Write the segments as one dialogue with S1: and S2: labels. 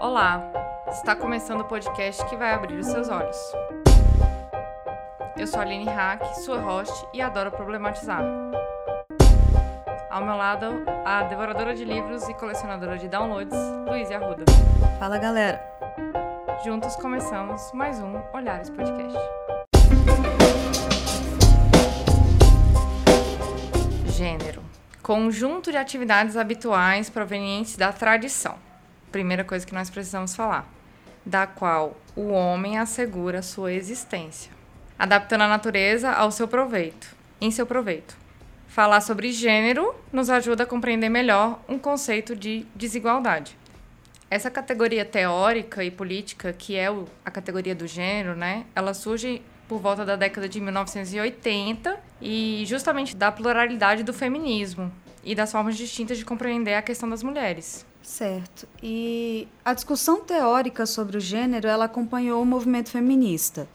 S1: Olá, está começando o podcast que vai abrir os seus olhos. Eu sou a Aline Hack, sua host e adoro problematizar. Ao meu lado, a devoradora de livros e colecionadora de downloads, Luiz Arruda.
S2: Fala galera!
S1: Juntos começamos mais um Olhares Podcast. Gênero conjunto de atividades habituais provenientes da tradição. Primeira coisa que nós precisamos falar, da qual o homem assegura sua existência, adaptando a natureza ao seu proveito, em seu proveito. Falar sobre gênero nos ajuda a compreender melhor um conceito de desigualdade. Essa categoria teórica e política, que é a categoria do gênero, né, ela surge por volta da década de 1980 e justamente da pluralidade do feminismo e das formas distintas de compreender a questão das mulheres.
S2: Certo. E a discussão teórica sobre o gênero, ela acompanhou o movimento feminista.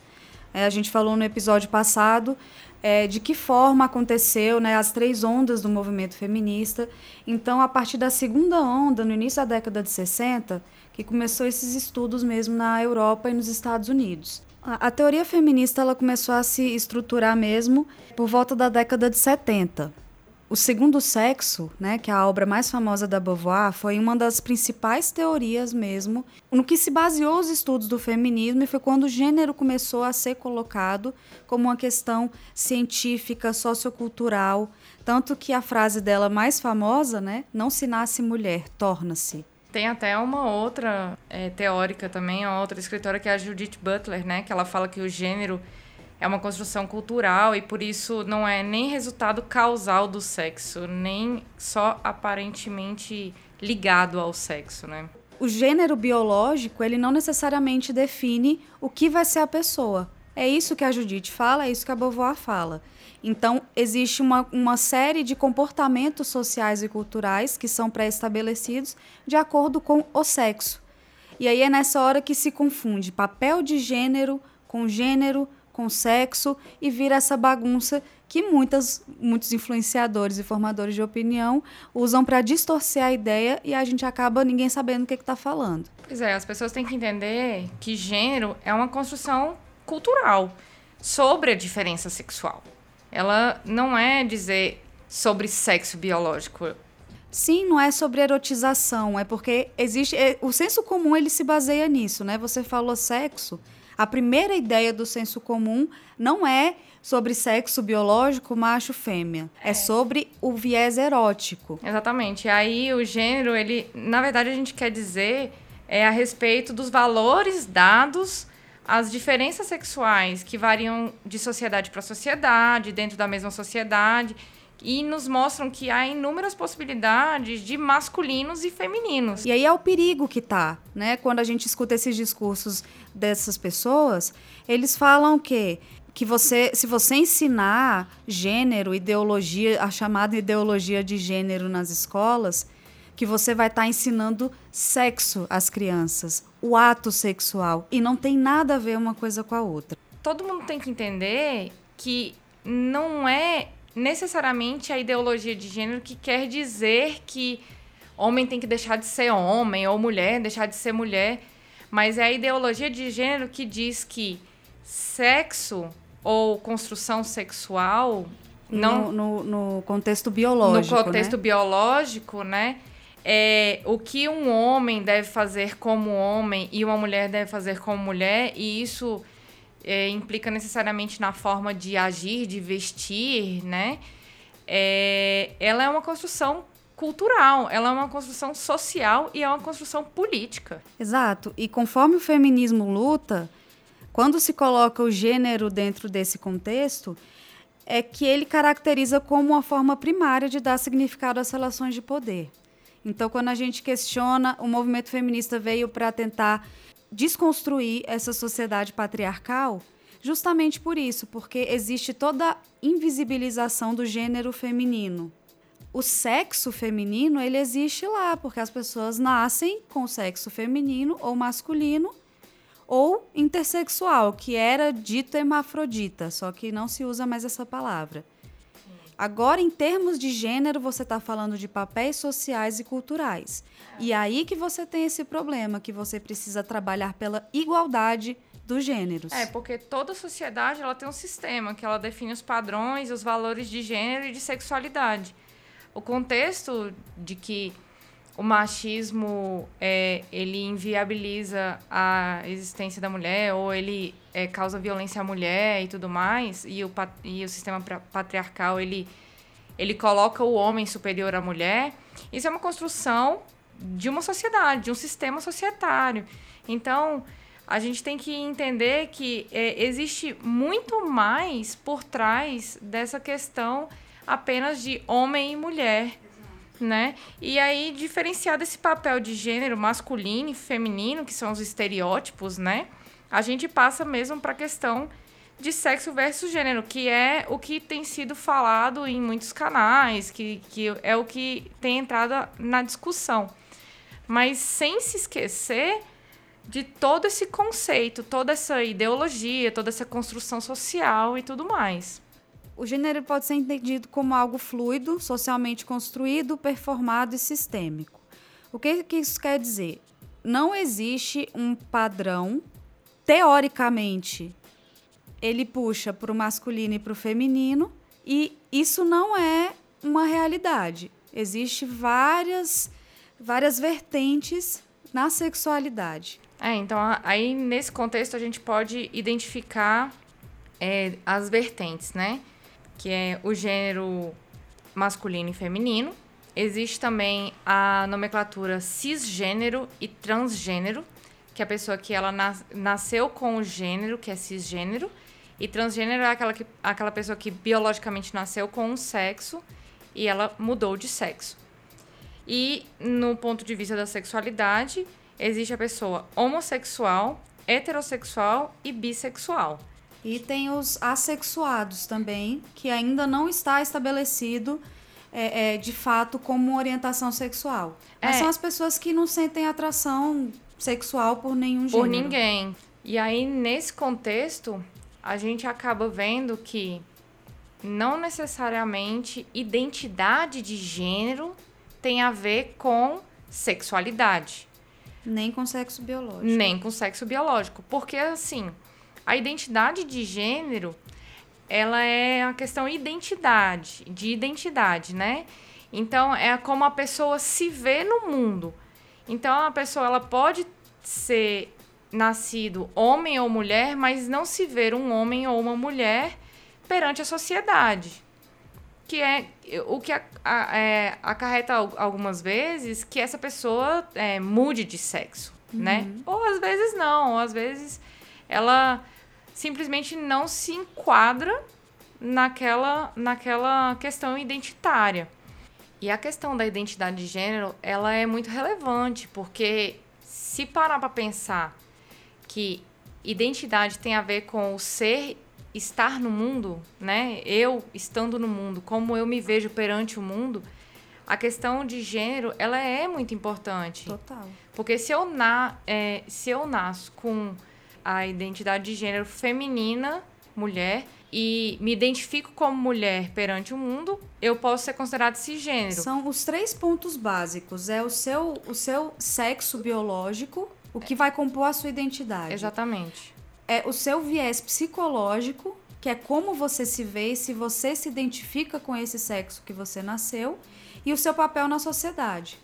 S2: É, a gente falou no episódio passado é, de que forma aconteceu né, as três ondas do movimento feminista. Então, a partir da segunda onda, no início da década de 60, que começou esses estudos mesmo na Europa e nos Estados Unidos. A, teoria feminista ela começou a se estruturar mesmo por volta da década de 70. O Segundo Sexo, né, que é a obra mais famosa da Beauvoir, foi uma das principais teorias mesmo, no que se baseou os estudos do feminismo e foi quando o gênero começou a ser colocado como uma questão científica, sociocultural, tanto que a frase dela mais famosa, né, não se nasce mulher, torna-se.
S1: Tem até uma outra é, teórica também, uma outra escritora que é a Judith Butler, né? Que ela fala que o gênero é uma construção cultural e por isso não é nem resultado causal do sexo, nem só aparentemente ligado ao sexo, né?
S2: O gênero biológico, ele não necessariamente define o que vai ser a pessoa. É isso que a Judith fala, é isso que a Beauvoir fala. Então, existe uma, uma série de comportamentos sociais e culturais que são pré-estabelecidos de acordo com o sexo. E aí é nessa hora que se confunde papel de gênero com gênero, com sexo e vira essa bagunça que muitas, muitos influenciadores e formadores de opinião usam para distorcer a ideia e a gente acaba ninguém sabendo o que está falando.
S1: Pois é, as pessoas têm que entender que gênero é uma construção cultural sobre a diferença sexual ela não é dizer sobre sexo biológico.
S2: Sim, não é sobre erotização, é porque existe é, o senso comum ele se baseia nisso, né? Você falou sexo, a primeira ideia do senso comum não é sobre sexo biológico macho fêmea, é, é sobre o viés erótico.
S1: Exatamente. Aí o gênero, ele, na verdade a gente quer dizer é a respeito dos valores dados as diferenças sexuais que variam de sociedade para sociedade, dentro da mesma sociedade, e nos mostram que há inúmeras possibilidades de masculinos e femininos.
S2: E aí é o perigo que tá, né? Quando a gente escuta esses discursos dessas pessoas, eles falam que que você, se você ensinar gênero, ideologia, a chamada ideologia de gênero nas escolas, que você vai estar tá ensinando sexo às crianças, o ato sexual. E não tem nada a ver uma coisa com a outra.
S1: Todo mundo tem que entender que não é necessariamente a ideologia de gênero que quer dizer que homem tem que deixar de ser homem ou mulher deixar de ser mulher, mas é a ideologia de gênero que diz que sexo ou construção sexual
S2: não no, no, no contexto biológico,
S1: no contexto
S2: né?
S1: biológico, né? é, o que um homem deve fazer como homem e uma mulher deve fazer como mulher, e isso é, implica necessariamente na forma de agir, de vestir, né? É, ela é uma construção cultural, ela é uma construção social e é uma construção política.
S2: Exato. E conforme o feminismo luta, quando se coloca o gênero dentro desse contexto, é que ele caracteriza como uma forma primária de dar significado às relações de poder. Então, quando a gente questiona, o movimento feminista veio para tentar desconstruir essa sociedade patriarcal, justamente por isso, porque existe toda a invisibilização do gênero feminino. O sexo feminino, ele existe lá, porque as pessoas nascem com sexo feminino ou masculino ou intersexual, que era dito hermafrodita, só que não se usa mais essa palavra. Agora, em termos de gênero, você está falando de papéis sociais e culturais. E aí que você tem esse problema, que você precisa trabalhar pela igualdade dos gêneros.
S1: É, porque toda sociedade ela tem um sistema que ela define os padrões, os valores de gênero e de sexualidade. O contexto de que o machismo é, ele inviabiliza a existência da mulher ou ele é, causa violência à mulher e tudo mais e o, e o sistema patriarcal ele ele coloca o homem superior à mulher isso é uma construção de uma sociedade de um sistema societário. Então a gente tem que entender que é, existe muito mais por trás dessa questão apenas de homem e mulher né? E aí diferenciar desse papel de gênero masculino e feminino, que são os estereótipos, né? A gente passa mesmo para a questão de sexo versus gênero, que é o que tem sido falado em muitos canais, que, que é o que tem entrado na discussão. Mas sem se esquecer de todo esse conceito, toda essa ideologia, toda essa construção social e tudo mais.
S2: O gênero pode ser entendido como algo fluido, socialmente construído, performado e sistêmico. O que, que isso quer dizer? Não existe um padrão, teoricamente, ele puxa para o masculino e para o feminino, e isso não é uma realidade. Existem várias, várias vertentes na sexualidade.
S1: É, então aí nesse contexto a gente pode identificar é, as vertentes, né? Que é o gênero masculino e feminino. Existe também a nomenclatura cisgênero e transgênero, que é a pessoa que ela nas, nasceu com o gênero, que é cisgênero, e transgênero é aquela, que, aquela pessoa que biologicamente nasceu com um sexo e ela mudou de sexo. E no ponto de vista da sexualidade, existe a pessoa homossexual, heterossexual e bissexual.
S2: E tem os assexuados também, que ainda não está estabelecido é, é, de fato como orientação sexual. Mas é. são as pessoas que não sentem atração sexual por nenhum
S1: gênero. Por ninguém. E aí, nesse contexto, a gente acaba vendo que não necessariamente identidade de gênero tem a ver com sexualidade.
S2: Nem com sexo biológico.
S1: Nem com sexo biológico. Porque, assim, a identidade de gênero, ela é uma questão identidade, de identidade, né? Então, é como a pessoa se vê no mundo. Então, a pessoa ela pode ser nascido homem ou mulher, mas não se ver um homem ou uma mulher perante a sociedade. Que é o que a, a, é, acarreta algumas vezes que essa pessoa é, mude de sexo, né? uhum. né? Ou às vezes não, ou às vezes ela simplesmente não se enquadra naquela, naquela questão identitária. E a questão da identidade de gênero, ela é muito relevante, porque se parar para pensar que identidade tem a ver com o ser estar no mundo, né? Eu estando no mundo, como eu me vejo perante o mundo, a questão de gênero, ela é muito importante.
S2: Total.
S1: Porque se eu, na, é, se eu nasço com a identidade de gênero feminina, mulher, e me identifico como mulher perante o mundo, eu posso ser considerado cisgênero.
S2: São os três pontos básicos. É o seu, o seu sexo biológico, o que vai compor a sua identidade.
S1: Exatamente.
S2: É o seu viés psicológico, que é como você se vê e se você se identifica com esse sexo que você nasceu, e o seu papel na sociedade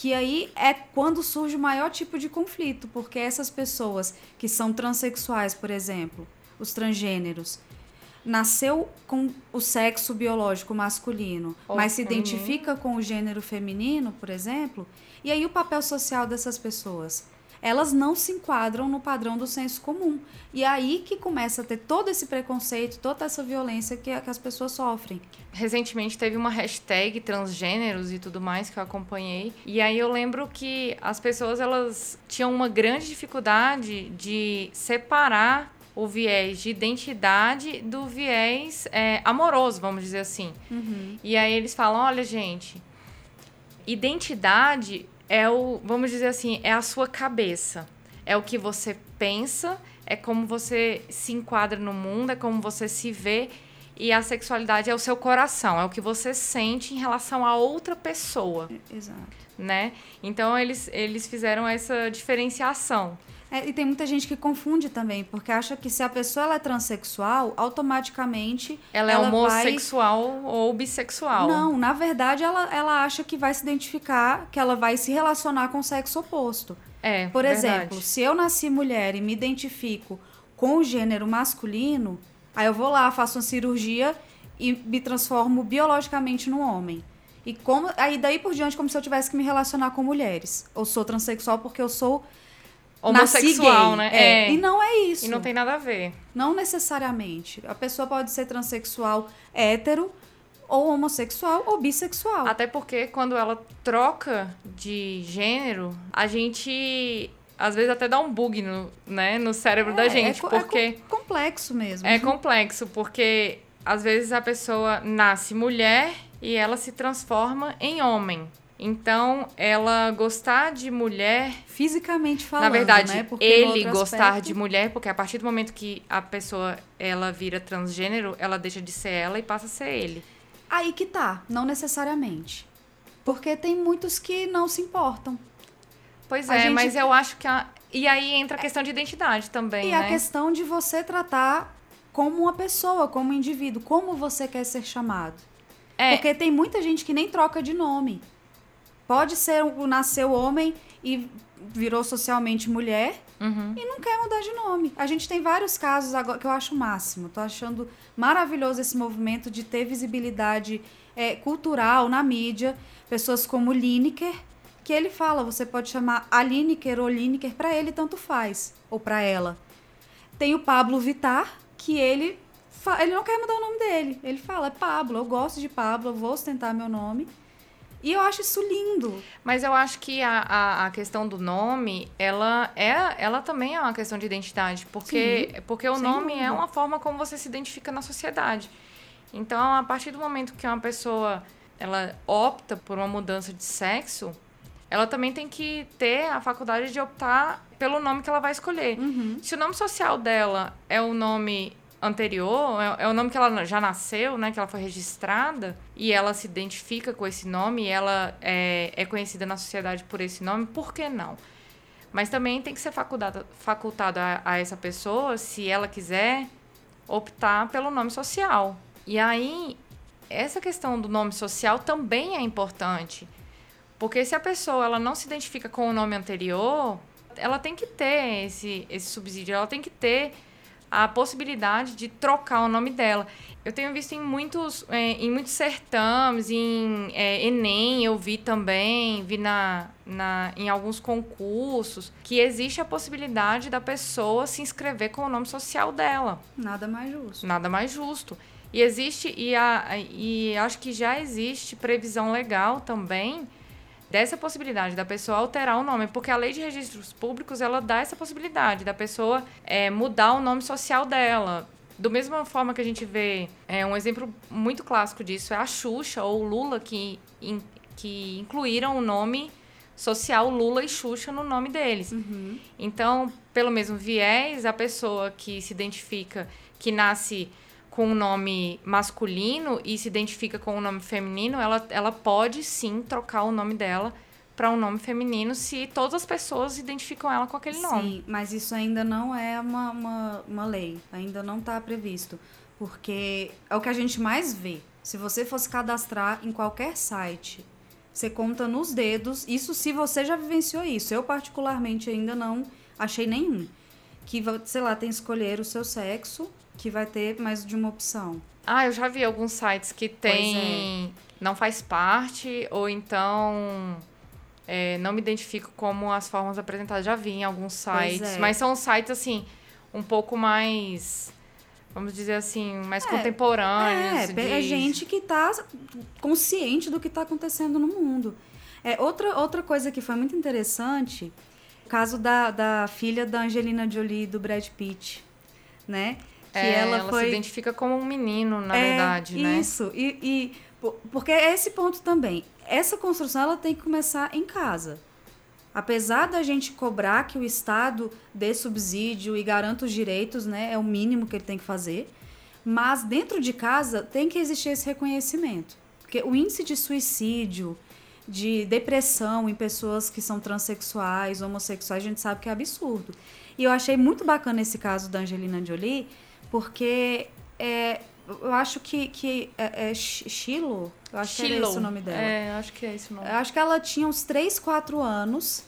S2: que aí é quando surge o maior tipo de conflito, porque essas pessoas que são transexuais, por exemplo, os transgêneros, nasceu com o sexo biológico masculino, Ou mas se identifica com o gênero feminino, por exemplo, e aí o papel social dessas pessoas? Elas não se enquadram no padrão do senso comum. E é aí que começa a ter todo esse preconceito, toda essa violência que, que as pessoas sofrem.
S1: Recentemente teve uma hashtag transgêneros e tudo mais que eu acompanhei. E aí eu lembro que as pessoas elas tinham uma grande dificuldade de separar o viés de identidade do viés é, amoroso, vamos dizer assim. Uhum. E aí eles falam: olha, gente, identidade é o, vamos dizer assim, é a sua cabeça. É o que você pensa, é como você se enquadra no mundo, é como você se vê. e a sexualidade é o seu coração, é o que você sente em relação a outra pessoa.
S2: Exato.
S1: Né? Então eles, eles fizeram essa diferenciação.
S2: É, e tem muita gente que confunde também, porque acha que se a pessoa ela é transexual, automaticamente.
S1: Ela,
S2: ela
S1: é homossexual vai... ou bissexual.
S2: Não, na verdade, ela, ela acha que vai se identificar, que ela vai se relacionar com o sexo oposto.
S1: É.
S2: Por
S1: verdade.
S2: exemplo, se eu nasci mulher e me identifico com o gênero masculino, aí eu vou lá, faço uma cirurgia e me transformo biologicamente num homem. E como aí daí por diante como se eu tivesse que me relacionar com mulheres. Ou sou transexual porque eu sou
S1: homossexual, né?
S2: É. é. E não é isso.
S1: E não tem nada a ver.
S2: Não necessariamente. A pessoa pode ser transexual hétero ou homossexual ou bissexual.
S1: Até porque quando ela troca de gênero, a gente às vezes até dá um bug no, né, no cérebro é, da gente,
S2: é,
S1: porque
S2: é complexo mesmo.
S1: É complexo porque às vezes a pessoa nasce mulher e ela se transforma em homem. Então, ela gostar de mulher.
S2: Fisicamente falando.
S1: Na verdade,
S2: né?
S1: ele gostar aspecto... de mulher, porque a partir do momento que a pessoa ela vira transgênero, ela deixa de ser ela e passa a ser ele.
S2: Aí que tá, não necessariamente. Porque tem muitos que não se importam.
S1: Pois a é, gente... mas eu acho que. A... E aí entra a questão de identidade também.
S2: E
S1: né?
S2: a questão de você tratar como uma pessoa, como um indivíduo, como você quer ser chamado. É. Porque tem muita gente que nem troca de nome. Pode ser o nasceu homem e virou socialmente mulher
S1: uhum.
S2: e não quer mudar de nome. A gente tem vários casos agora que eu acho o máximo. Tô achando maravilhoso esse movimento de ter visibilidade é, cultural na mídia. Pessoas como Lineker, que ele fala, você pode chamar a Lineker ou Lineker, para ele tanto faz, ou para ela. Tem o Pablo Vitar, que ele ele não quer mudar o nome dele. Ele fala, é Pablo, eu gosto de Pablo, eu vou ostentar meu nome. E eu acho isso lindo.
S1: Mas eu acho que a, a, a, questão do nome, ela, é, ela também é uma questão de identidade. Porque, Sim, porque o nome dúvida. é uma forma como você se identifica na sociedade. Então, a partir do momento que uma pessoa ela opta por uma mudança de sexo, ela também tem que ter a faculdade de optar pelo nome que ela vai escolher.
S2: Uhum.
S1: Se o nome social dela é o nome anterior, é, é, o nome que ela já nasceu, né? Que ela foi registrada e ela se identifica com esse nome e ela é, é conhecida na sociedade por esse nome, por que não? Mas também tem que ser facultado, facultado a, a essa pessoa, se ela quiser, optar pelo nome social. E aí, essa questão do nome social também é importante. Porque se a pessoa ela não se identifica com o nome anterior, ela tem que ter esse, esse subsídio, ela tem que ter a possibilidade de trocar o nome dela. Eu tenho visto em muitos, é, em muitos certames, em é, Enem, eu vi também, vi na, na, em alguns concursos, que existe a possibilidade da pessoa se inscrever com o nome social dela.
S2: Nada mais justo.
S1: Nada mais justo. E existe, e, a, e acho que já existe previsão legal também dessa possibilidade da pessoa alterar o nome, porque a lei de registros públicos ela dá essa possibilidade da pessoa é, mudar o nome social dela. Do mesma forma que a gente vê, é, um exemplo muito clássico disso é a Xuxa ou Lula, que, in, que incluíram o nome social Lula e Xuxa no nome deles.
S2: Uhum.
S1: Então, pelo mesmo viés, a pessoa que se identifica, que nasce com um nome masculino e se identifica com um nome feminino, ela, ela pode sim trocar o nome dela para um nome feminino se todas as pessoas identificam ela com aquele nome.
S2: Sim, mas isso ainda não é uma, uma, uma lei, ainda não está previsto. Porque é o que a gente mais vê. Se você fosse cadastrar em qualquer site, você conta nos dedos, isso se você já vivenciou isso. Eu, particularmente, ainda não achei nenhum. Que, sei lá, tem que escolher o seu sexo que vai ter mais de uma opção.
S1: Ah, eu já vi alguns sites que tem é. não faz parte ou então é, não me identifico como as formas apresentadas. Já vi em alguns sites, é. mas são sites assim um pouco mais vamos dizer assim, mais é, contemporâneos.
S2: É, de... é gente que está consciente do que está acontecendo no mundo. É, outra, outra coisa que foi muito interessante, o caso da, da filha da Angelina Jolie e do Brad Pitt, né?
S1: Que é, ela, ela foi... se identifica como um menino, na é, verdade,
S2: né? Isso, e, e porque é esse ponto também. Essa construção ela tem que começar em casa. Apesar da gente cobrar que o Estado dê subsídio e garanta os direitos, né, é o mínimo que ele tem que fazer. Mas dentro de casa tem que existir esse reconhecimento. Porque o índice de suicídio, de depressão em pessoas que são transexuais, homossexuais, a gente sabe que é absurdo. E eu achei muito bacana esse caso da Angelina Jolie, porque é, eu acho que, que é, é Chilo, eu acho Chilo. que era esse o nome dela.
S1: É, eu acho que é esse o nome.
S2: Eu acho que ela tinha uns 3, 4 anos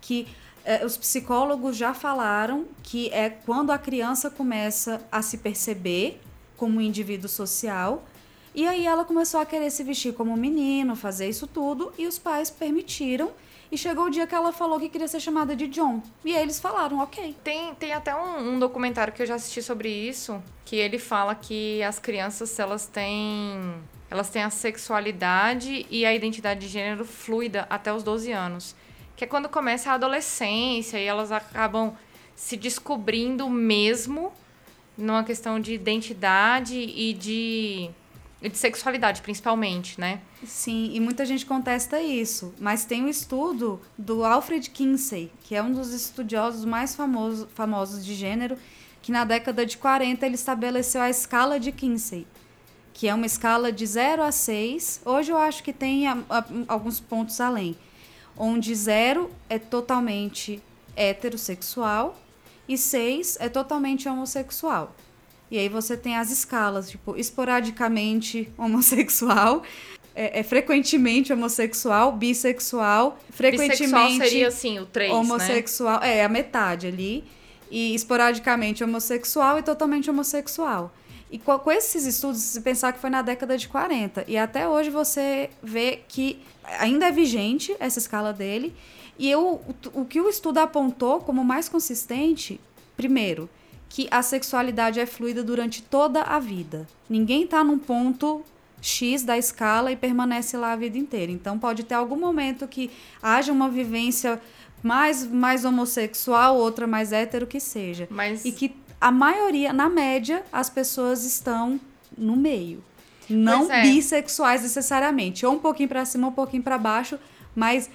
S2: que é, os psicólogos já falaram que é quando a criança começa a se perceber como um indivíduo social. E aí ela começou a querer se vestir como um menino, fazer isso tudo, e os pais permitiram. E chegou o dia que ela falou que queria ser chamada de John. E aí eles falaram, ok.
S1: Tem, tem até um, um documentário que eu já assisti sobre isso, que ele fala que as crianças, elas têm. Elas têm a sexualidade e a identidade de gênero fluida até os 12 anos que é quando começa a adolescência e elas acabam se descobrindo mesmo numa questão de identidade e de, de sexualidade, principalmente, né?
S2: Sim, e muita gente contesta isso, mas tem um estudo do Alfred Kinsey, que é um dos estudiosos mais famoso, famosos de gênero, que na década de 40 ele estabeleceu a escala de Kinsey, que é uma escala de 0 a 6. Hoje eu acho que tem a, a, alguns pontos além onde zero é totalmente heterossexual e seis é totalmente homossexual. E aí você tem as escalas, tipo, esporadicamente homossexual, é, é frequentemente homossexual, bissexual, frequentemente bissexual
S1: seria assim, o 3,
S2: né? homossexual,
S1: né?
S2: é a metade ali, e esporadicamente homossexual e totalmente homossexual. E com, com esses estudos, se pensar que foi na década de 40, e até hoje você vê que ainda é vigente essa escala dele. E eu, o, o que o estudo apontou como mais consistente, primeiro, que a sexualidade é fluida durante toda a vida. Ninguém está num ponto X da escala e permanece lá a vida inteira. Então pode ter algum momento que haja uma vivência mais, mais homossexual, outra mais hétero que seja.
S1: Mas...
S2: E que a maioria, na média, as pessoas estão no meio. Não é. bissexuais necessariamente, ou um pouquinho para cima, um pouquinho para baixo, mas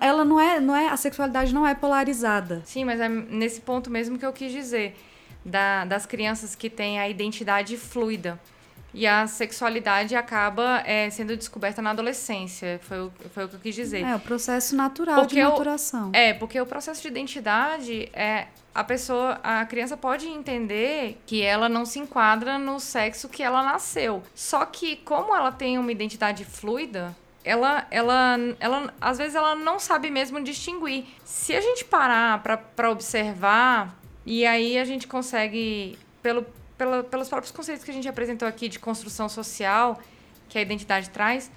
S2: ela não é, não é, a sexualidade não é polarizada.
S1: Sim, mas é nesse ponto mesmo que eu quis dizer, da, das crianças que têm a identidade fluida. E a sexualidade acaba é, sendo descoberta na adolescência. Foi o, foi o que eu quis dizer.
S2: É, o processo natural porque de maturação.
S1: O, é, porque o processo de identidade é a pessoa, a criança pode entender que ela não se enquadra no sexo que ela nasceu. Só que como ela tem uma identidade fluida, ela, ela, ela, às vezes ela não sabe mesmo distinguir. Se a gente parar para observar, e aí a gente consegue, pelo pela, pelos próprios conceitos que a gente apresentou aqui de construção social, que a identidade traz,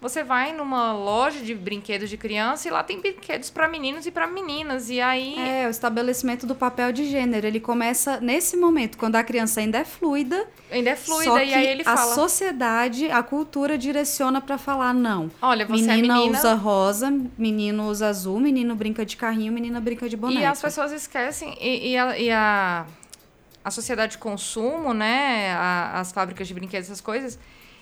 S1: você vai numa loja de brinquedos de criança e lá tem brinquedos para meninos e para meninas. E aí.
S2: É, o estabelecimento do papel de gênero. Ele começa nesse momento, quando a criança ainda é fluida.
S1: Ainda é fluida, e aí ele fala.
S2: A sociedade, a cultura direciona para falar: não.
S1: Olha, você
S2: menina
S1: é menina.
S2: usa rosa, menino usa azul, menino brinca de carrinho, menina brinca de boneca.
S1: E as pessoas esquecem. E, e a, e a a sociedade de consumo, né, a, as fábricas de brinquedos, essas coisas,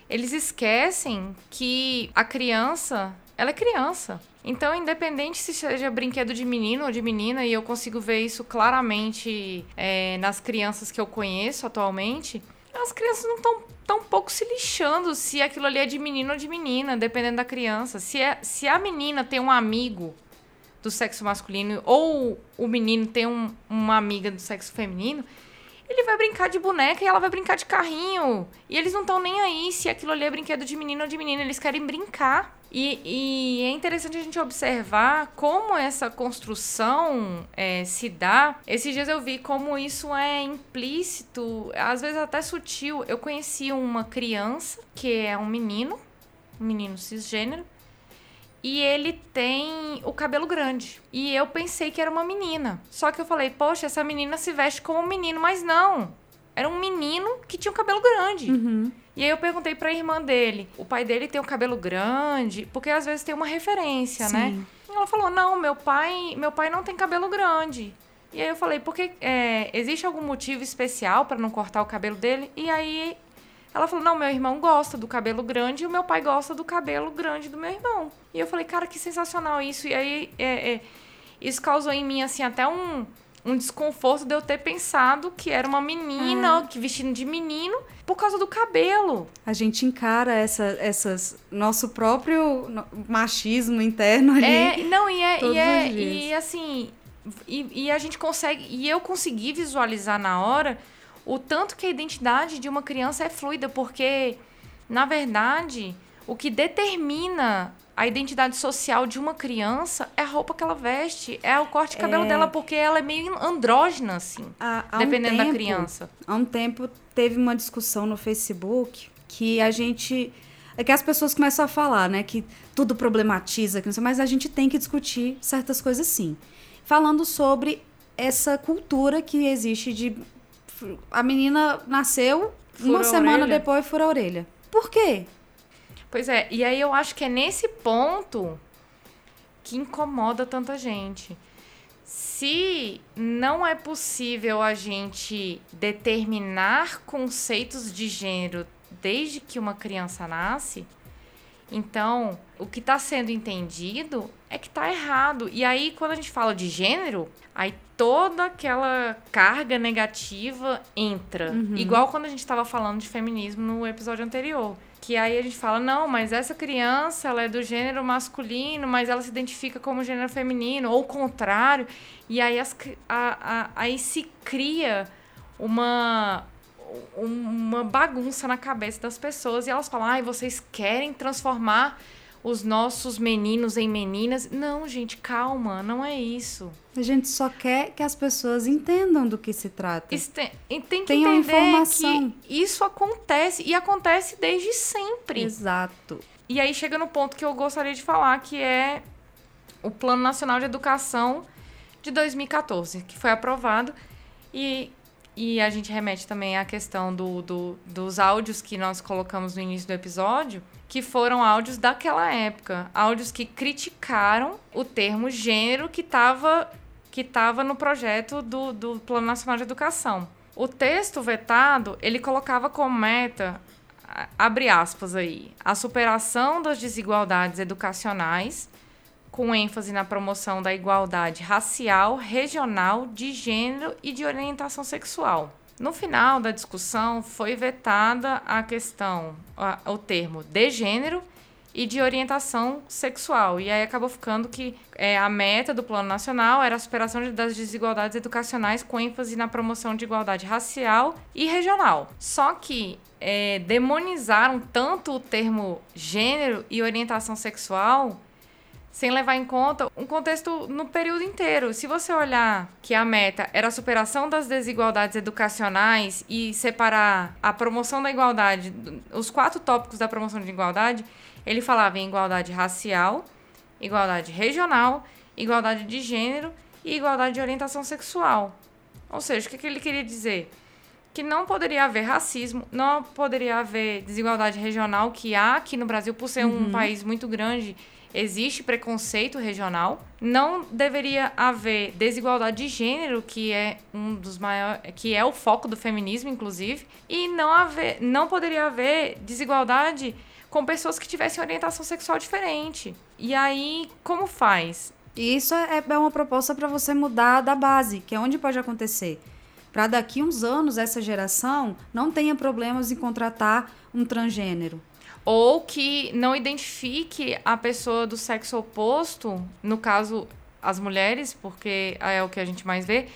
S1: eles esquecem que a criança, ela é criança. Então, independente se seja brinquedo de menino ou de menina, e eu consigo ver isso claramente é, nas crianças que eu conheço atualmente, as crianças não estão tão pouco se lixando se aquilo ali é de menino ou de menina, dependendo da criança. Se, é, se a menina tem um amigo do sexo masculino ou o menino tem um, uma amiga do sexo feminino, ele vai brincar de boneca e ela vai brincar de carrinho. E eles não estão nem aí se aquilo ali é brinquedo de menino ou de menina. Eles querem brincar. E, e é interessante a gente observar como essa construção é, se dá. Esses dias eu vi como isso é implícito, às vezes até sutil. Eu conheci uma criança que é um menino, um menino cisgênero, e ele tem o cabelo grande. E eu pensei que era uma menina. Só que eu falei, poxa, essa menina se veste como um menino, mas não. Era um menino que tinha um cabelo grande.
S2: Uhum.
S1: E aí eu perguntei pra irmã dele, o pai dele tem o um cabelo grande, porque às vezes tem uma referência, né? Sim. né? E ela falou, não, meu pai, meu pai não tem cabelo grande. E aí eu falei, porque é, existe algum motivo especial para não cortar o cabelo dele? E aí ela falou: não, meu irmão gosta do cabelo grande e o meu pai gosta do cabelo grande do meu irmão. E eu falei, cara, que sensacional isso. E aí é, é, isso causou em mim, assim, até um, um desconforto de eu ter pensado que era uma menina,
S2: É.
S1: que vestindo de menino, por causa do cabelo.
S2: A gente encara essa, essas nosso próprio machismo interno ali.
S1: É, não, e é, e, é e assim, e, e a gente consegue, e eu consegui visualizar na hora o tanto que a identidade de uma criança é fluida, porque, na verdade, o que determina a identidade social de uma criança é a roupa que ela veste, é o corte de cabelo
S2: É.
S1: dela, porque ela é meio andrógena, assim,
S2: Há- há um
S1: dependendo da
S2: tempo-
S1: criança.
S2: Há um tempo teve uma discussão no Facebook que a gente. É que as pessoas começam a falar, né? Que tudo problematiza, que não sei, mas a gente tem que discutir certas coisas sim. Falando sobre essa cultura que existe de. A menina nasceu,
S1: Fura
S2: uma semana
S1: orelha.
S2: depois fura a orelha. Por quê?
S1: Pois é, e aí eu acho que é nesse ponto que incomoda tanta gente. Se não é possível a gente determinar conceitos de gênero desde que uma criança nasce, então o que está sendo entendido é que está errado. E aí, quando a gente fala de gênero, aí toda aquela carga negativa entra. Igual quando a gente estava falando de feminismo no episódio anterior. Que aí a gente fala, não, mas essa criança ela é do gênero masculino, mas ela se identifica como gênero feminino, ou o contrário. E aí, as a- a- aí se cria uma, uma bagunça na cabeça das pessoas e elas falam, ai, vocês querem transformar os nossos meninos em meninas. Não, gente, calma, não é isso.
S2: A gente só quer que as pessoas entendam do que se trata.
S1: Isso tem, tem que
S2: Tenham
S1: entender
S2: informação.
S1: que isso acontece e acontece desde sempre.
S2: Exato.
S1: E aí chega no ponto que eu gostaria de falar, que é o Plano Nacional de Educação de 2014, que foi aprovado. E, e a gente remete também à questão do, do- dos áudios que nós colocamos no início do episódio, que foram áudios daquela época. Áudios que criticaram o termo gênero que estava que tava no projeto do, do Plano Nacional de Educação. O texto vetado, ele colocava como meta abre aspas aí, a superação das desigualdades educacionais, com ênfase na promoção da igualdade racial, regional, de gênero e de orientação sexual. No final da discussão, foi vetada a questão, a- o termo de gênero e de orientação sexual. E aí acabou ficando que é, a meta do Plano Nacional era a superação de- das desigualdades educacionais com ênfase na promoção de igualdade racial e regional. Só que é, demonizaram tanto o termo gênero e orientação sexual sem levar em conta um contexto no período inteiro. Se você olhar que a meta era a superação das desigualdades educacionais e separar a promoção da igualdade, os quatro tópicos da promoção de igualdade, ele falava em igualdade racial, igualdade regional, igualdade de gênero e igualdade de orientação sexual. Ou seja, o que, ele queria dizer? Que não poderia haver racismo, não poderia haver desigualdade regional, que há aqui no Brasil, por ser um país muito grande, existe preconceito regional. Não deveria haver desigualdade de gênero, que é um dos maiores, que é o foco do feminismo, inclusive, e não haver, não poderia haver desigualdade com pessoas que tivessem orientação sexual diferente. E aí, como faz?
S2: E isso é, é uma proposta para você mudar da base, que é onde pode acontecer. Para daqui uns anos, essa geração não tenha problemas em contratar um transgênero.
S1: Ou que não identifique a pessoa do sexo oposto, no caso, as mulheres, porque é o que a gente mais vê,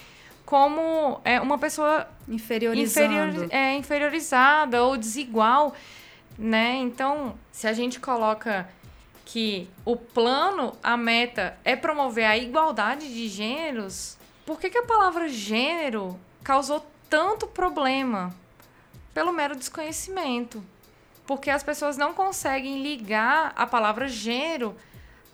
S1: como é uma pessoa
S2: Inferiorizando.
S1: inferior, é, inferiorizada ou desigual, né? Então, se a gente coloca que o plano, a meta é promover a igualdade de gêneros, por que, que a palavra gênero causou tanto problema? Pelo mero desconhecimento. Porque as pessoas não conseguem ligar a palavra gênero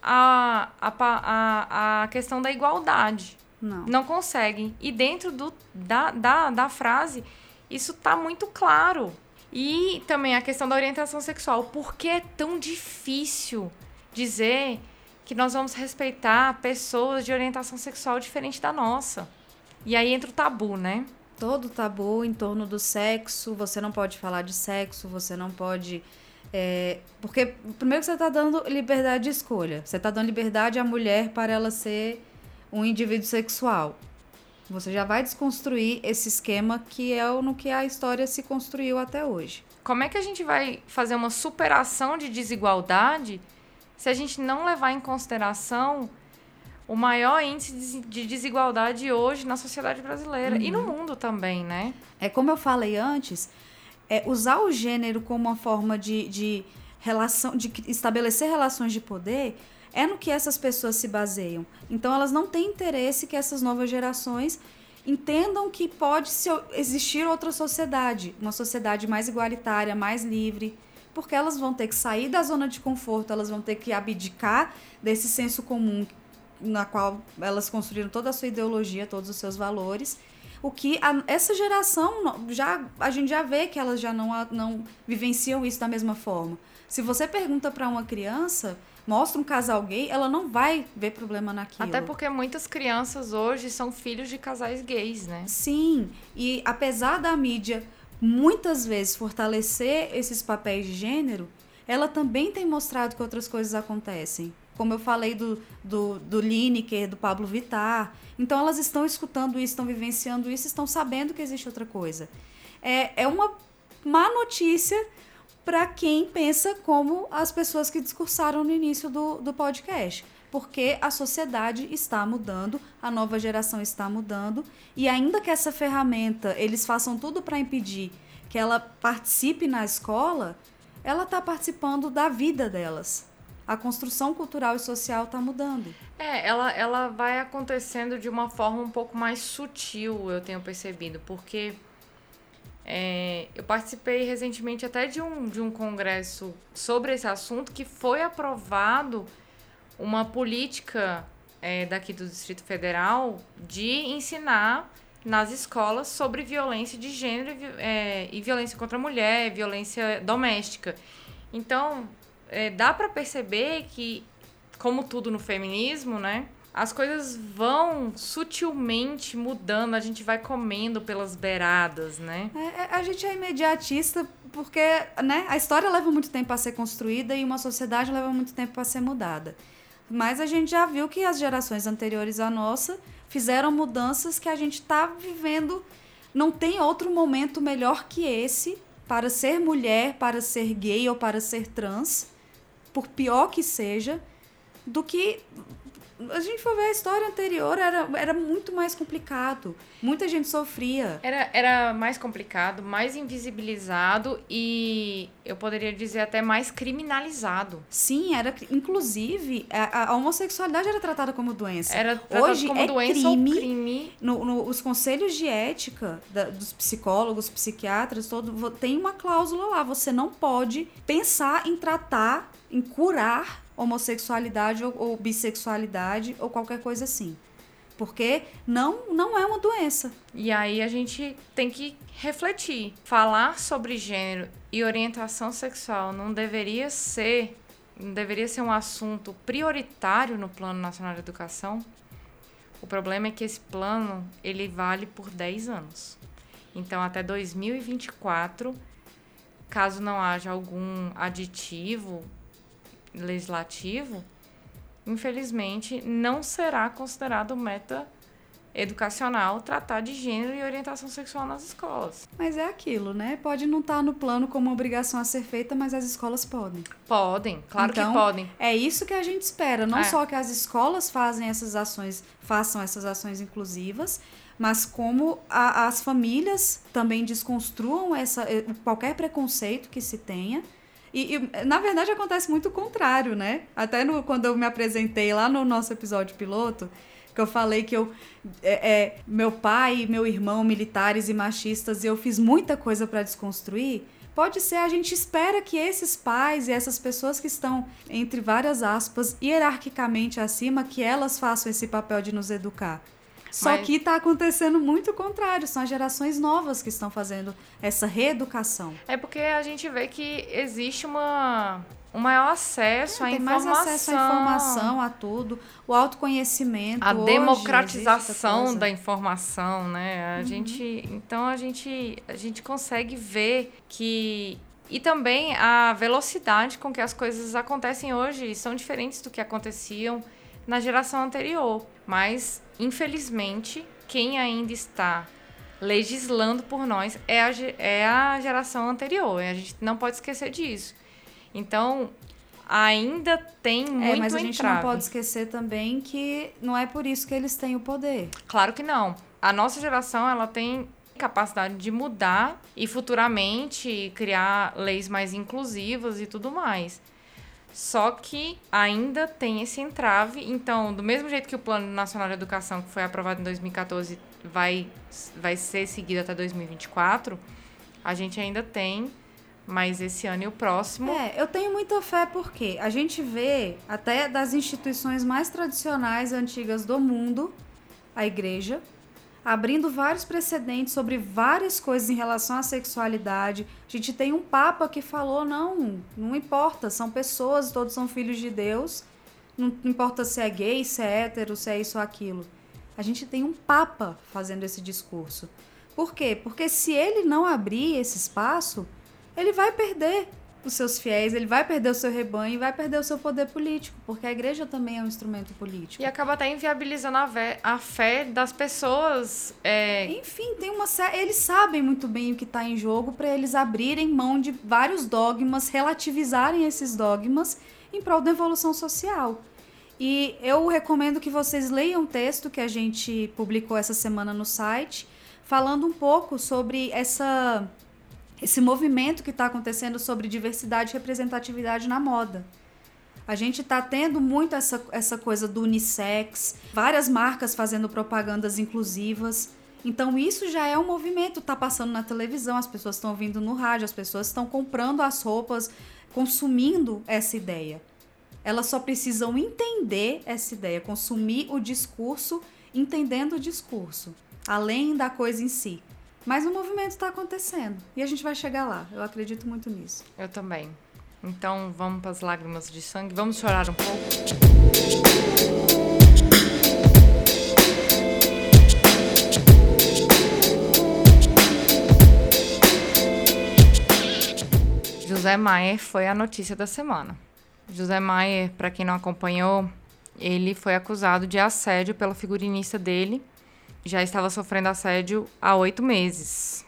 S1: à, à, à, à questão da igualdade.
S2: Não.
S1: Não conseguem. E dentro do, da, da, da frase, isso tá muito claro. E também a questão da orientação sexual. Por que é tão difícil dizer que nós vamos respeitar pessoas de orientação sexual diferente da nossa? E aí entra o tabu, né?
S2: Todo tabu em torno do sexo, você não pode falar de sexo, você não pode. é, porque, primeiro, você está dando liberdade de escolha. Você está dando liberdade à mulher para ela ser um indivíduo sexual. Você já vai desconstruir esse esquema que é no que a história se construiu até hoje.
S1: Como é que a gente vai fazer uma superação de desigualdade se a gente não levar em consideração o maior índice de desigualdade hoje na sociedade brasileira uhum. e no uhum. mundo também, né?
S2: É como eu falei antes, é usar o gênero como uma forma de, de relação, de estabelecer relações de poder é no que essas pessoas se baseiam. Então elas não têm interesse que essas novas gerações entendam que pode existir outra sociedade, uma sociedade mais igualitária, mais livre, porque elas vão ter que sair da zona de conforto, elas vão ter que abdicar desse senso comum na qual elas construíram toda a sua ideologia, todos os seus valores. O que a, essa geração já a gente já vê que elas já não, não vivenciam isso da mesma forma. Se você pergunta para uma criança, mostra um casal gay, ela não vai ver problema naquilo.
S1: Até porque muitas crianças hoje são filhos de casais gays, né?
S2: Sim, e apesar da mídia muitas vezes fortalecer esses papéis de gênero, ela também tem mostrado que outras coisas acontecem. Como eu falei do, do, do Lineker, do Pablo Vittar. Então elas estão escutando isso, estão vivenciando isso, estão sabendo que existe outra coisa. É, é uma má notícia para quem pensa como as pessoas que discursaram no início do, do podcast. Porque a sociedade está mudando, a nova geração está mudando, e ainda que essa ferramenta eles façam tudo para impedir que ela participe na escola, ela está participando da vida delas. A construção cultural e social está mudando.
S1: É, ela, ela vai acontecendo de uma forma um pouco mais sutil, eu tenho percebido, porque é, eu participei recentemente até de um, de um congresso sobre esse assunto que foi aprovado uma política é, daqui do Distrito Federal de ensinar nas escolas sobre violência de gênero é, e violência contra a mulher, violência doméstica. Então, é, dá para perceber que, como tudo no feminismo, né? as coisas vão sutilmente mudando, a gente vai comendo pelas beiradas, né?
S2: É, é, a gente é imediatista porque né, a história leva muito tempo a ser construída e uma sociedade leva muito tempo para ser mudada. Mas a gente já viu que as gerações anteriores à nossa fizeram mudanças que a gente está vivendo. Não tem outro momento melhor que esse para ser mulher, para ser gay ou para ser trans, por pior que seja, do que a gente for ver a história anterior, era, era muito mais complicado. Muita gente sofria.
S1: Era, era mais complicado, mais invisibilizado e eu poderia dizer até mais criminalizado.
S2: Sim, era. Inclusive, a, a homossexualidade era tratada como doença.
S1: Era Hoje como é doença crime, crime.
S2: No, no, os conselhos de ética da, dos psicólogos, psiquiatras, todo, tem uma cláusula lá. Você não pode pensar em tratar, em curar homossexualidade ou, ou bissexualidade ou qualquer coisa assim. Porque não, não é uma doença.
S1: E aí a gente tem que refletir. Falar sobre gênero e orientação sexual não deveria ser não deveria ser um assunto prioritário no Plano Nacional de Educação? O problema é que esse plano, ele vale por 10 anos. Então, até 2024, caso não haja algum aditivo legislativo, infelizmente, não será considerado meta educacional tratar de gênero e orientação sexual nas escolas.
S2: Mas é aquilo, né? Pode não estar tá no plano como obrigação a ser feita, mas as escolas podem.
S1: Podem, claro
S2: então,
S1: que podem.
S2: É isso que a gente espera, não é. só que as escolas fazem essas ações, façam essas ações inclusivas, mas como a, as famílias também desconstruam essa, eh, qualquer preconceito que se tenha e, e, na verdade, acontece muito o contrário, né? Até no, quando eu me apresentei lá no nosso episódio piloto, que eu falei que eu é, é, meu pai e meu irmão militares e machistas e eu fiz muita coisa para desconstruir pode ser a gente espera que esses pais e essas pessoas que estão entre várias aspas hierarquicamente acima que elas façam esse papel de nos educar só Mas... que está acontecendo muito o contrário. São as gerações novas que estão fazendo essa reeducação.
S1: É porque a gente vê que existe uma um maior acesso é, à
S2: tem
S1: informação.
S2: mais acesso à informação, a tudo. O autoconhecimento.
S1: A democratização da informação, né? A uhum. gente. Então a gente, a gente consegue ver que. E também a velocidade com que as coisas acontecem hoje são diferentes do que aconteciam na geração anterior. Mas, infelizmente, quem ainda está legislando por nós é a, é a geração anterior. A gente não pode esquecer disso. Então, ainda tem muito
S2: É, mas a gente
S1: entrave.
S2: não pode esquecer também que não é por isso que eles têm o poder.
S1: Claro que não. A nossa geração, ela tem capacidade de mudar e futuramente criar leis mais inclusivas e tudo mais. Só que ainda tem esse entrave. Então, do mesmo jeito que o Plano Nacional de Educação, que foi aprovado em 2014, vai, vai ser seguido até 2024, a gente ainda tem mais esse ano e o próximo.
S2: É, eu tenho muita fé porque a gente vê até das instituições mais tradicionais antigas do mundo, a igreja, abrindo vários precedentes sobre várias coisas em relação à sexualidade. A gente tem um papa que falou: não, não importa, são pessoas, todos são filhos de Deus. Não importa se é gay, se é hétero, se é isso ou aquilo. A gente tem um papa fazendo esse discurso. Por quê? Porque se ele não abrir esse espaço, ele vai perder os seus fiéis, ele vai perder o seu rebanho e vai perder o seu poder político, porque a igreja também é um instrumento político.
S1: E acaba até inviabilizando a, vé- a fé das pessoas. é,
S2: Enfim, tem uma eles sabem muito bem o que está em jogo para eles abrirem mão de vários dogmas, relativizarem esses dogmas em prol da evolução social. E eu recomendo que vocês leiam o texto que a gente publicou essa semana no site, falando um pouco sobre essa esse movimento que está acontecendo sobre diversidade e representatividade na moda. A gente está tendo muito essa, essa coisa do unissex, várias marcas fazendo propagandas inclusivas. Então isso já é um movimento, está passando na televisão, as pessoas estão ouvindo no rádio, as pessoas estão comprando as roupas, consumindo essa ideia. Elas só precisam entender essa ideia, consumir o discurso, entendendo o discurso, além da coisa em si. Mas o movimento está acontecendo e a gente vai chegar lá. Eu acredito muito nisso.
S1: Eu também. Então vamos para as lágrimas de sangue. Vamos chorar um pouco. José Maier foi a notícia da semana. José Maier, para quem não acompanhou, ele foi acusado de assédio pela figurinista dele. Já estava sofrendo assédio há oito meses.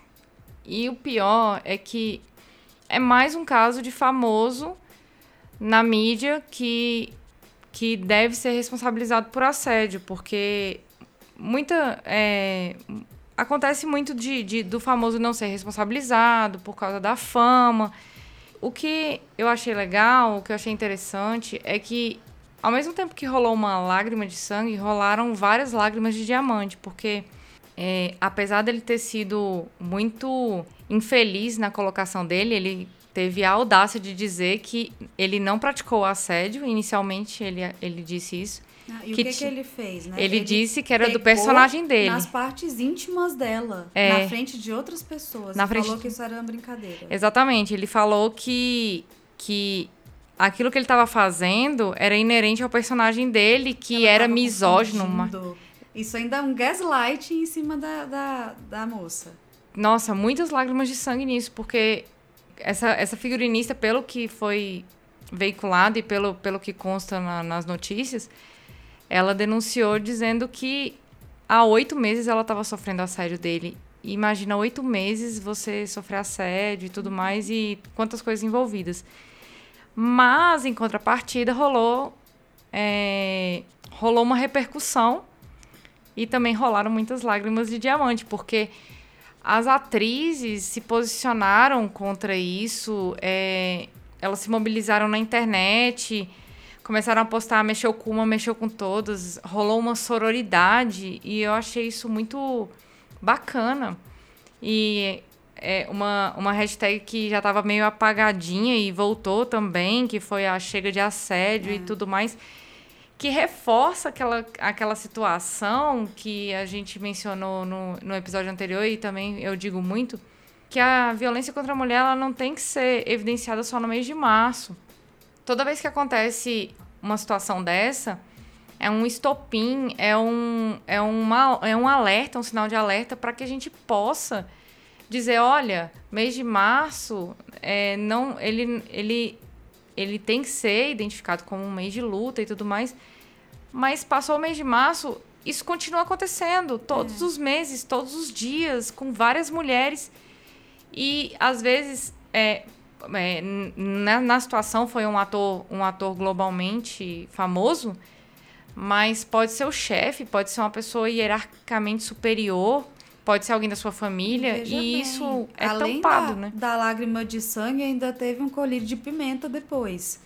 S1: E o pior é que é mais um caso de famoso na mídia que, que deve ser responsabilizado por assédio, porque muita. é, acontece muito de, de- do famoso não ser responsabilizado por causa da fama. O que eu achei legal, o que eu achei interessante é que, ao mesmo tempo que rolou uma lágrima de sangue, rolaram várias lágrimas de diamante, porque é, apesar dele ter sido muito infeliz na colocação dele, ele teve a audácia de dizer que ele não praticou assédio. Inicialmente, ele, ele disse isso.
S2: Ah, e
S1: Que
S2: o que, que ele fez, né?
S1: Ele, disse que era do personagem dele.
S2: Nas partes íntimas dela,
S1: É.
S2: na frente de outras pessoas.
S1: Na frente
S2: falou que isso era uma brincadeira.
S1: Exatamente. Ele falou que, que aquilo que ele estava fazendo era inerente ao personagem dele, que
S2: Ela
S1: era misógino.
S2: Isso ainda é um gaslight em cima da, da, da moça.
S1: Nossa, muitas lágrimas de sangue nisso, porque essa, essa figurinista, pelo que foi veiculado e pelo, pelo que consta na- nas notícias, ela denunciou dizendo que há oito meses ela estava sofrendo assédio dele. Imagina, oito meses você sofrer assédio e tudo mais, e quantas coisas envolvidas. Mas, em contrapartida, rolou, é, rolou uma repercussão e também rolaram muitas lágrimas de diamante, porque as atrizes se posicionaram contra isso, é, elas se mobilizaram na internet, começaram a postar, mexeu com uma, mexeu com todas, rolou uma sororidade e eu achei isso muito bacana. E é uma, uma hashtag que já estava meio apagadinha e voltou também, que foi a chega de assédio e tudo mais, que reforça aquela, aquela situação que a gente mencionou no, no episódio anterior e também eu digo muito, que a violência contra a mulher ela não tem que ser evidenciada só no mês de março. Toda vez que acontece uma situação dessa, é um estopim, é um, é uma, é um alerta, um sinal de alerta para que a gente possa dizer, olha, mês de março, é, não, ele, ele, ele tem que ser identificado como um mês de luta e tudo mais, Mas passou o mês de março, isso continua acontecendo todos é. os meses, todos os dias, com várias mulheres. E às vezes, é, é, na, na situação foi um ator, um ator globalmente famoso, mas pode ser o chefe, pode ser uma pessoa hierarquicamente superior, pode ser alguém da sua família, Veja e bem, isso é
S2: além
S1: tampado,
S2: da,
S1: né?
S2: da lágrima de sangue, ainda teve um colírio de pimenta depois.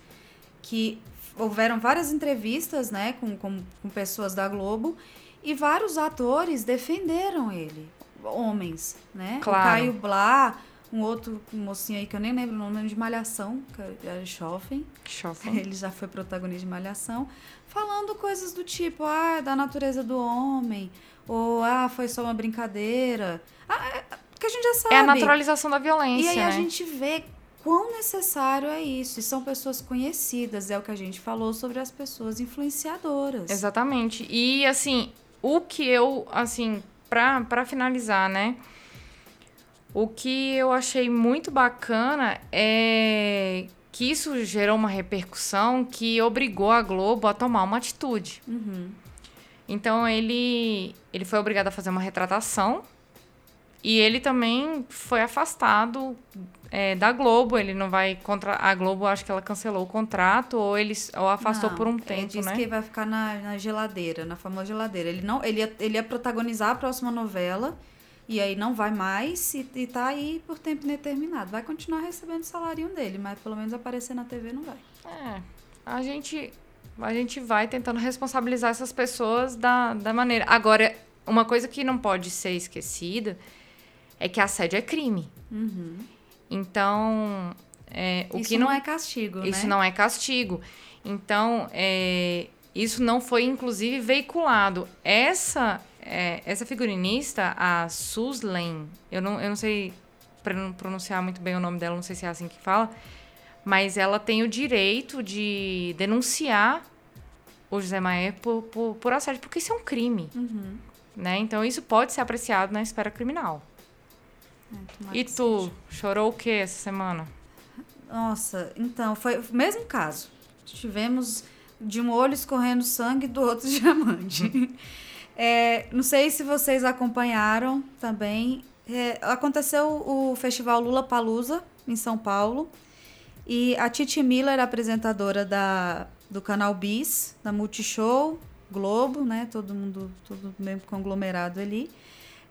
S2: Que houveram várias entrevistas, né, com, com, com pessoas da Globo, e vários atores defenderam ele. Homens, né?
S1: Claro.
S2: O Caio Blá, um outro mocinho aí que eu nem lembro o nome, de Malhação, que era Schoffen.
S1: Schoffen.
S2: Ele já foi protagonista de Malhação. Falando coisas do tipo, ah, da natureza do homem, ou ah, foi só uma brincadeira. Ah, é, que a gente já sabe.
S1: É a naturalização da violência.
S2: E aí
S1: né?
S2: a gente vê quão necessário é isso. E são pessoas conhecidas, é o que a gente falou sobre as pessoas influenciadoras.
S1: Exatamente. E assim, o que eu, assim, pra, pra finalizar, né? O que eu achei muito bacana é que isso gerou uma repercussão que obrigou a Globo a tomar uma atitude.
S2: Uhum.
S1: Então ele, ele foi obrigado a fazer uma retratação e ele também foi afastado é, da Globo. Ele não vai contra a Globo, acho que ela cancelou o contrato ou ele ou afastou
S2: não,
S1: por um
S2: ele
S1: tempo,
S2: disse
S1: né?
S2: que vai ficar na, na geladeira, na famosa geladeira. Ele não, ele ia, ele ia protagonizar a próxima novela e aí não vai mais e, e tá aí por tempo indeterminado. Vai continuar recebendo o salário dele, mas pelo menos aparecer na TV não vai.
S1: É, a gente a gente vai tentando responsabilizar essas pessoas da, da maneira. Agora, uma coisa que não pode ser esquecida é que assédio é crime.
S2: Uhum.
S1: Então, é, o
S2: isso
S1: que
S2: não,
S1: não
S2: é castigo,
S1: Isso
S2: né?
S1: não é castigo. Então, é, isso não foi, inclusive, veiculado. Essa, é, essa figurinista, a Suslen, eu não, eu não sei pronunciar muito bem o nome dela, não sei se é assim que fala, mas ela tem o direito de denunciar o José Maé por, por, por assédio, porque isso é um crime.
S2: Uhum.
S1: Né? Então, isso pode ser apreciado na esfera criminal.
S2: É,
S1: e tu, seja. chorou o que essa semana?
S2: Nossa, então, foi o mesmo caso. Tivemos de um olho escorrendo sangue do outro diamante. é, não sei se vocês acompanharam também. É, aconteceu o Festival Lula Palusa em São Paulo. E a Titi Miller, apresentadora da, do canal Bis, da Multishow, Globo, né? Todo mundo, todo mesmo conglomerado ali.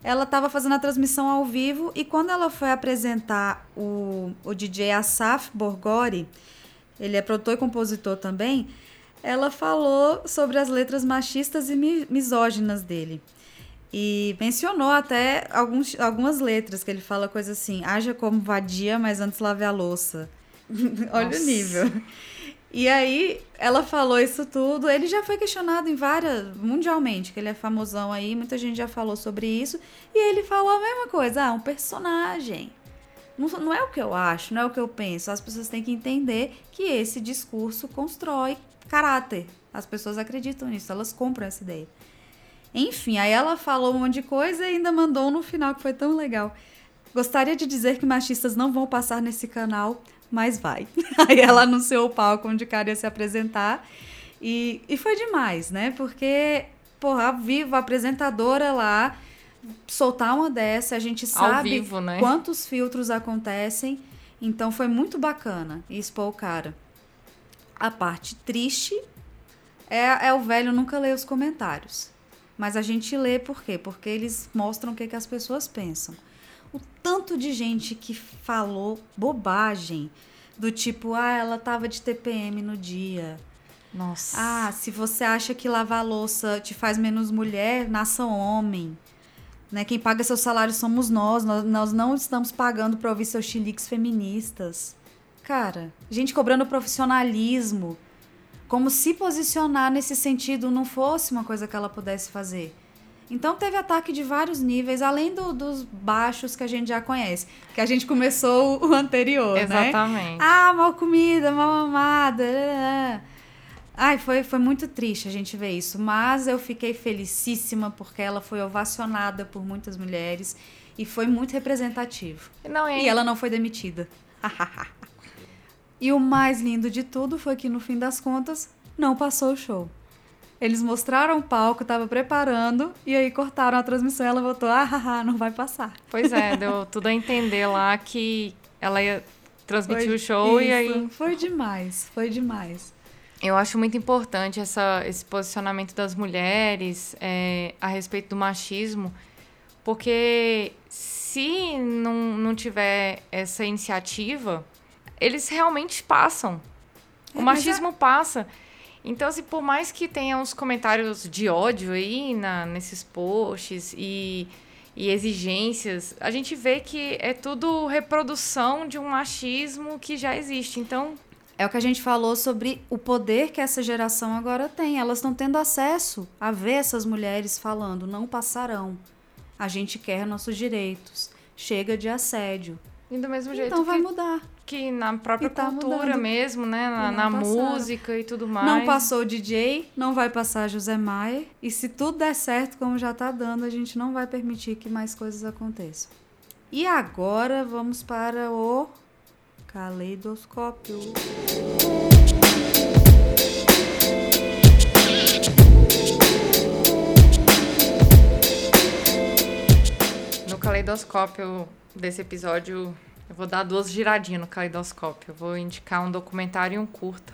S2: Ela estava fazendo a transmissão ao vivo e quando ela foi apresentar o, o DJ Asaf Borgori, ele é produtor e compositor também, ela falou sobre as letras machistas e misóginas dele. E mencionou até alguns, algumas letras, que ele fala coisa assim, haja como vadia, mas antes lave a louça. Olha Nossa. o nível. E aí, ela falou isso tudo. Ele já foi questionado em várias, mundialmente, que ele é famosão aí, muita gente já falou sobre isso. E ele falou a mesma coisa: ah, um personagem. Não, não é o que eu acho, não é o que eu penso. As pessoas têm que entender que esse discurso constrói caráter. As pessoas acreditam nisso, elas compram essa ideia. Enfim, aí ela falou um monte de coisa e ainda mandou no final, que foi tão legal. Gostaria de dizer que machistas não vão passar nesse canal, mas vai. Aí ela anunciou o palco onde o cara ia se apresentar. E, e foi demais, né? Porque, porra, vivo, a apresentadora lá, soltar uma dessa, a gente sabe
S1: vivo, né?
S2: quantos filtros acontecem. Então foi muito bacana expor o cara. A parte triste é, é o velho nunca ler os comentários. Mas a gente lê por quê? Porque eles mostram o que, que as pessoas pensam o tanto de gente que falou bobagem do tipo, ah, ela tava de TPM no dia.
S1: Nossa.
S2: Ah, se você acha que lavar louça te faz menos mulher, nasça homem. Né? Quem paga seu salário somos nós. Nós, nós não estamos pagando para ouvir seus chiliques feministas. Cara, gente cobrando profissionalismo. Como se posicionar nesse sentido não fosse uma coisa que ela pudesse fazer. Então teve ataque de vários níveis, além do, dos baixos que a gente já conhece. Que a gente começou o anterior,
S1: Exatamente.
S2: né? Ah, mal comida, mal mamada. Ai, foi, foi muito triste a gente ver isso. Mas eu fiquei felicíssima porque ela foi ovacionada por muitas mulheres e foi muito representativo.
S1: Não é...
S2: E ela não foi demitida. e o mais lindo de tudo foi que, no fim das contas, não passou o show. Eles mostraram o palco, tava preparando, e aí cortaram a transmissão e ela voltou, ah, haha, não vai passar.
S1: Pois é, deu tudo a entender lá que ela ia transmitir foi, o show isso, e aí.
S2: Foi demais, foi demais.
S1: Eu acho muito importante essa, esse posicionamento das mulheres é, a respeito do machismo, porque se não, não tiver essa iniciativa, eles realmente passam. O é, machismo é... passa. Então, assim, por mais que tenha uns comentários de ódio aí na, nesses posts e, e exigências, a gente vê que é tudo reprodução de um machismo que já existe. Então.
S2: É o que a gente falou sobre o poder que essa geração agora tem. Elas estão tendo acesso a ver essas mulheres falando, não passarão. A gente quer nossos direitos. Chega de assédio.
S1: E do mesmo jeito
S2: então vai mudar
S1: que na própria tá cultura mudando. mesmo, né? Na, na música e tudo mais.
S2: Não passou o DJ, não vai passar José Maia. E se tudo der certo, como já tá dando, a gente não vai permitir que mais coisas aconteçam. E agora vamos para o caleidoscópio.
S1: No caleidoscópio desse episódio eu vou dar duas giradinhas no caleidoscópio. Eu vou indicar um documentário e um curta.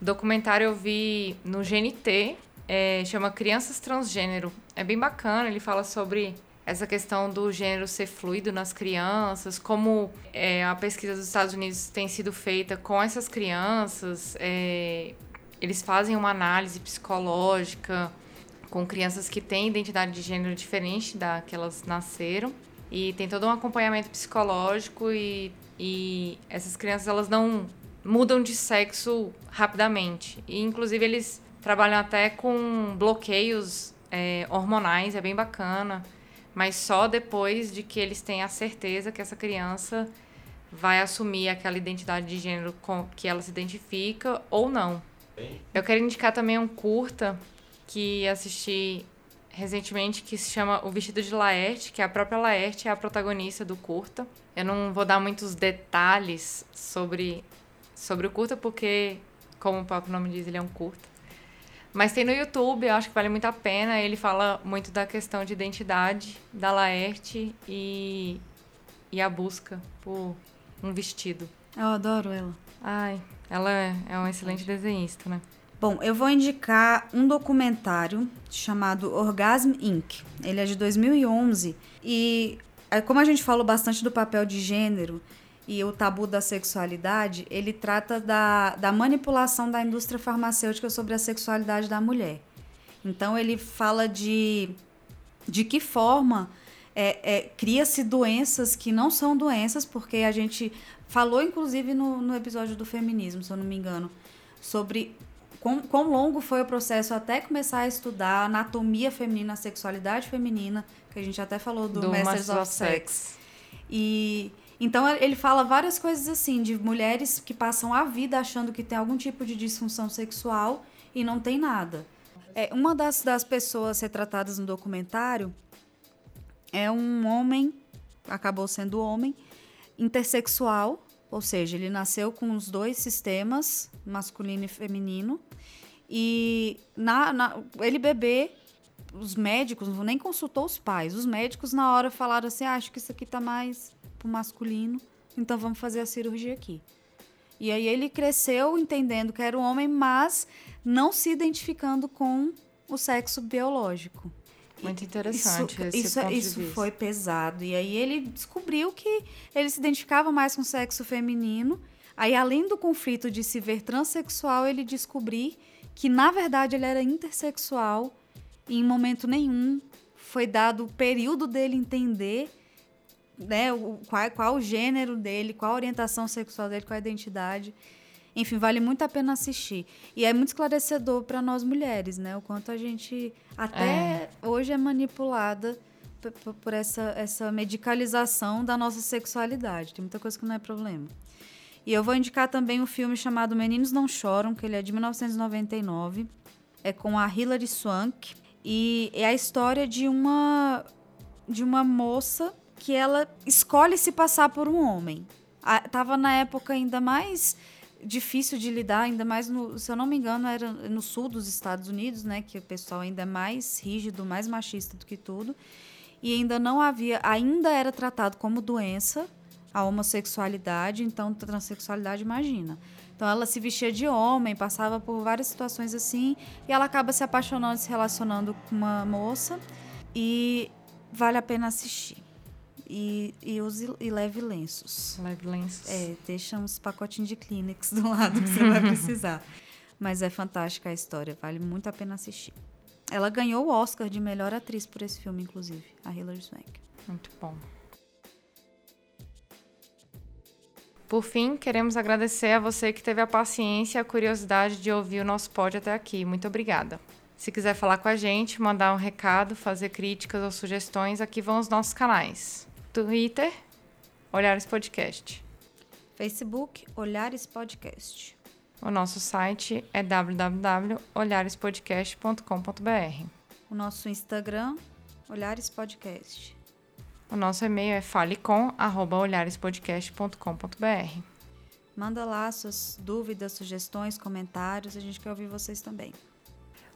S1: O documentário eu vi no GNT, é, chama Crianças Transgênero. É bem bacana, ele fala sobre essa questão do gênero ser fluido nas crianças, como é, a pesquisa dos Estados Unidos tem sido feita com essas crianças. É, eles fazem uma análise psicológica com crianças que têm identidade de gênero diferente da que elas nasceram. E tem todo um acompanhamento psicológico e, e essas crianças elas não mudam de sexo rapidamente. E inclusive eles trabalham até com bloqueios é, hormonais, é bem bacana. Mas só depois de que eles têm a certeza que essa criança vai assumir aquela identidade de gênero com que ela se identifica ou não. Eu quero indicar também um curta que assisti recentemente que se chama O Vestido de Laerte, que a própria Laerte é a protagonista do curta. Eu não vou dar muitos detalhes sobre, sobre o curta, porque, como o próprio nome diz, ele é um curta. Mas tem no YouTube, eu acho que vale muito a pena. Ele fala muito da questão de identidade da Laerte e, e a busca por um vestido.
S2: Eu adoro ela.
S1: Ai, ela é, é um excelente desenhista, né?
S2: Bom, eu vou indicar um documentário chamado Orgasm Inc. Ele é de 2011 e é, como a gente falou bastante do papel de gênero e o tabu da sexualidade, ele trata da, da manipulação da indústria farmacêutica sobre a sexualidade da mulher. Então ele fala de de que forma é, é, cria-se doenças que não são doenças, porque a gente falou, inclusive, no, no episódio do feminismo, se eu não me engano, sobre quão, quão longo foi o processo até começar a estudar anatomia feminina, sexualidade feminina, que a gente até falou do, do Masters, Masters of, of Sex. Sex. E então ele fala várias coisas assim, de mulheres que passam a vida achando que tem algum tipo de disfunção sexual e não tem nada. É, uma das, das pessoas retratadas no documentário é um homem, acabou sendo homem, intersexual, ou seja, ele nasceu com os dois sistemas, masculino e feminino. E na, na, ele bebê, os médicos, nem consultou os pais. Os médicos, na hora, falaram assim: ah, acho que isso aqui tá mais pro masculino, então vamos fazer a cirurgia aqui. E aí ele cresceu entendendo que era um homem, mas não se identificando com o sexo biológico.
S1: Muito interessante
S2: isso,
S1: esse
S2: isso,
S1: ponto
S2: isso foi pesado. E aí ele descobriu que ele se identificava mais com o sexo feminino. Aí, além do conflito de se ver transexual, ele descobriu que, na verdade, ele era intersexual e em momento nenhum foi dado o período dele entender né, o, qual, qual o gênero dele, qual a orientação sexual dele, qual a identidade. Enfim, vale muito a pena assistir. E é muito esclarecedor para nós mulheres, né? O quanto a gente até é. hoje é manipulada por essa, essa medicalização da nossa sexualidade. Tem muita coisa que não é problema. E eu vou indicar também um filme chamado Meninos Não Choram, que ele é de 1999. É com a Hilary Swank. E é a história de uma, de uma moça que ela escolhe se passar por um homem. A, tava na época ainda mais difícil de lidar, ainda mais no, se eu não me engano, era no sul dos Estados Unidos, né, que o pessoal ainda é mais rígido, mais machista do que tudo, e ainda não havia, ainda era tratado como doença a homossexualidade, então transexualidade, imagina. Então ela se vestia de homem, passava por várias situações assim, e ela acaba se apaixonando, se relacionando com uma moça, e vale a pena assistir. E, e use e leve lenços.
S1: Leve lenços.
S2: É, deixa uns pacotinhos de Kleenex do lado que você vai precisar. Mas é fantástica a história, vale muito a pena assistir. Ela ganhou o Oscar de melhor atriz por esse filme, inclusive, a Hilary Swank.
S1: Muito bom. Por fim, queremos agradecer a você que teve a paciência e a curiosidade de ouvir o nosso pod até aqui. Muito obrigada. Se quiser falar com a gente, mandar um recado, fazer críticas ou sugestões, aqui vão os nossos canais. Twitter, Olhares Podcast.
S2: Facebook, Olhares Podcast.
S1: O nosso site é www.olharespodcast.com.br.
S2: O nosso Instagram, Olhares Podcast.
S1: O nosso e-mail é falecom@olharespodcast.com.br.
S2: Manda lá suas dúvidas, sugestões, comentários, a gente quer ouvir vocês também.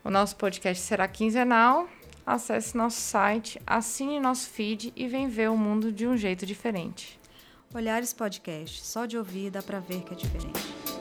S1: O nosso podcast será quinzenal. Acesse nosso site, assine nosso feed e vem ver o mundo de um jeito diferente.
S2: Olhares Podcast, só de ouvir dá pra ver que é diferente.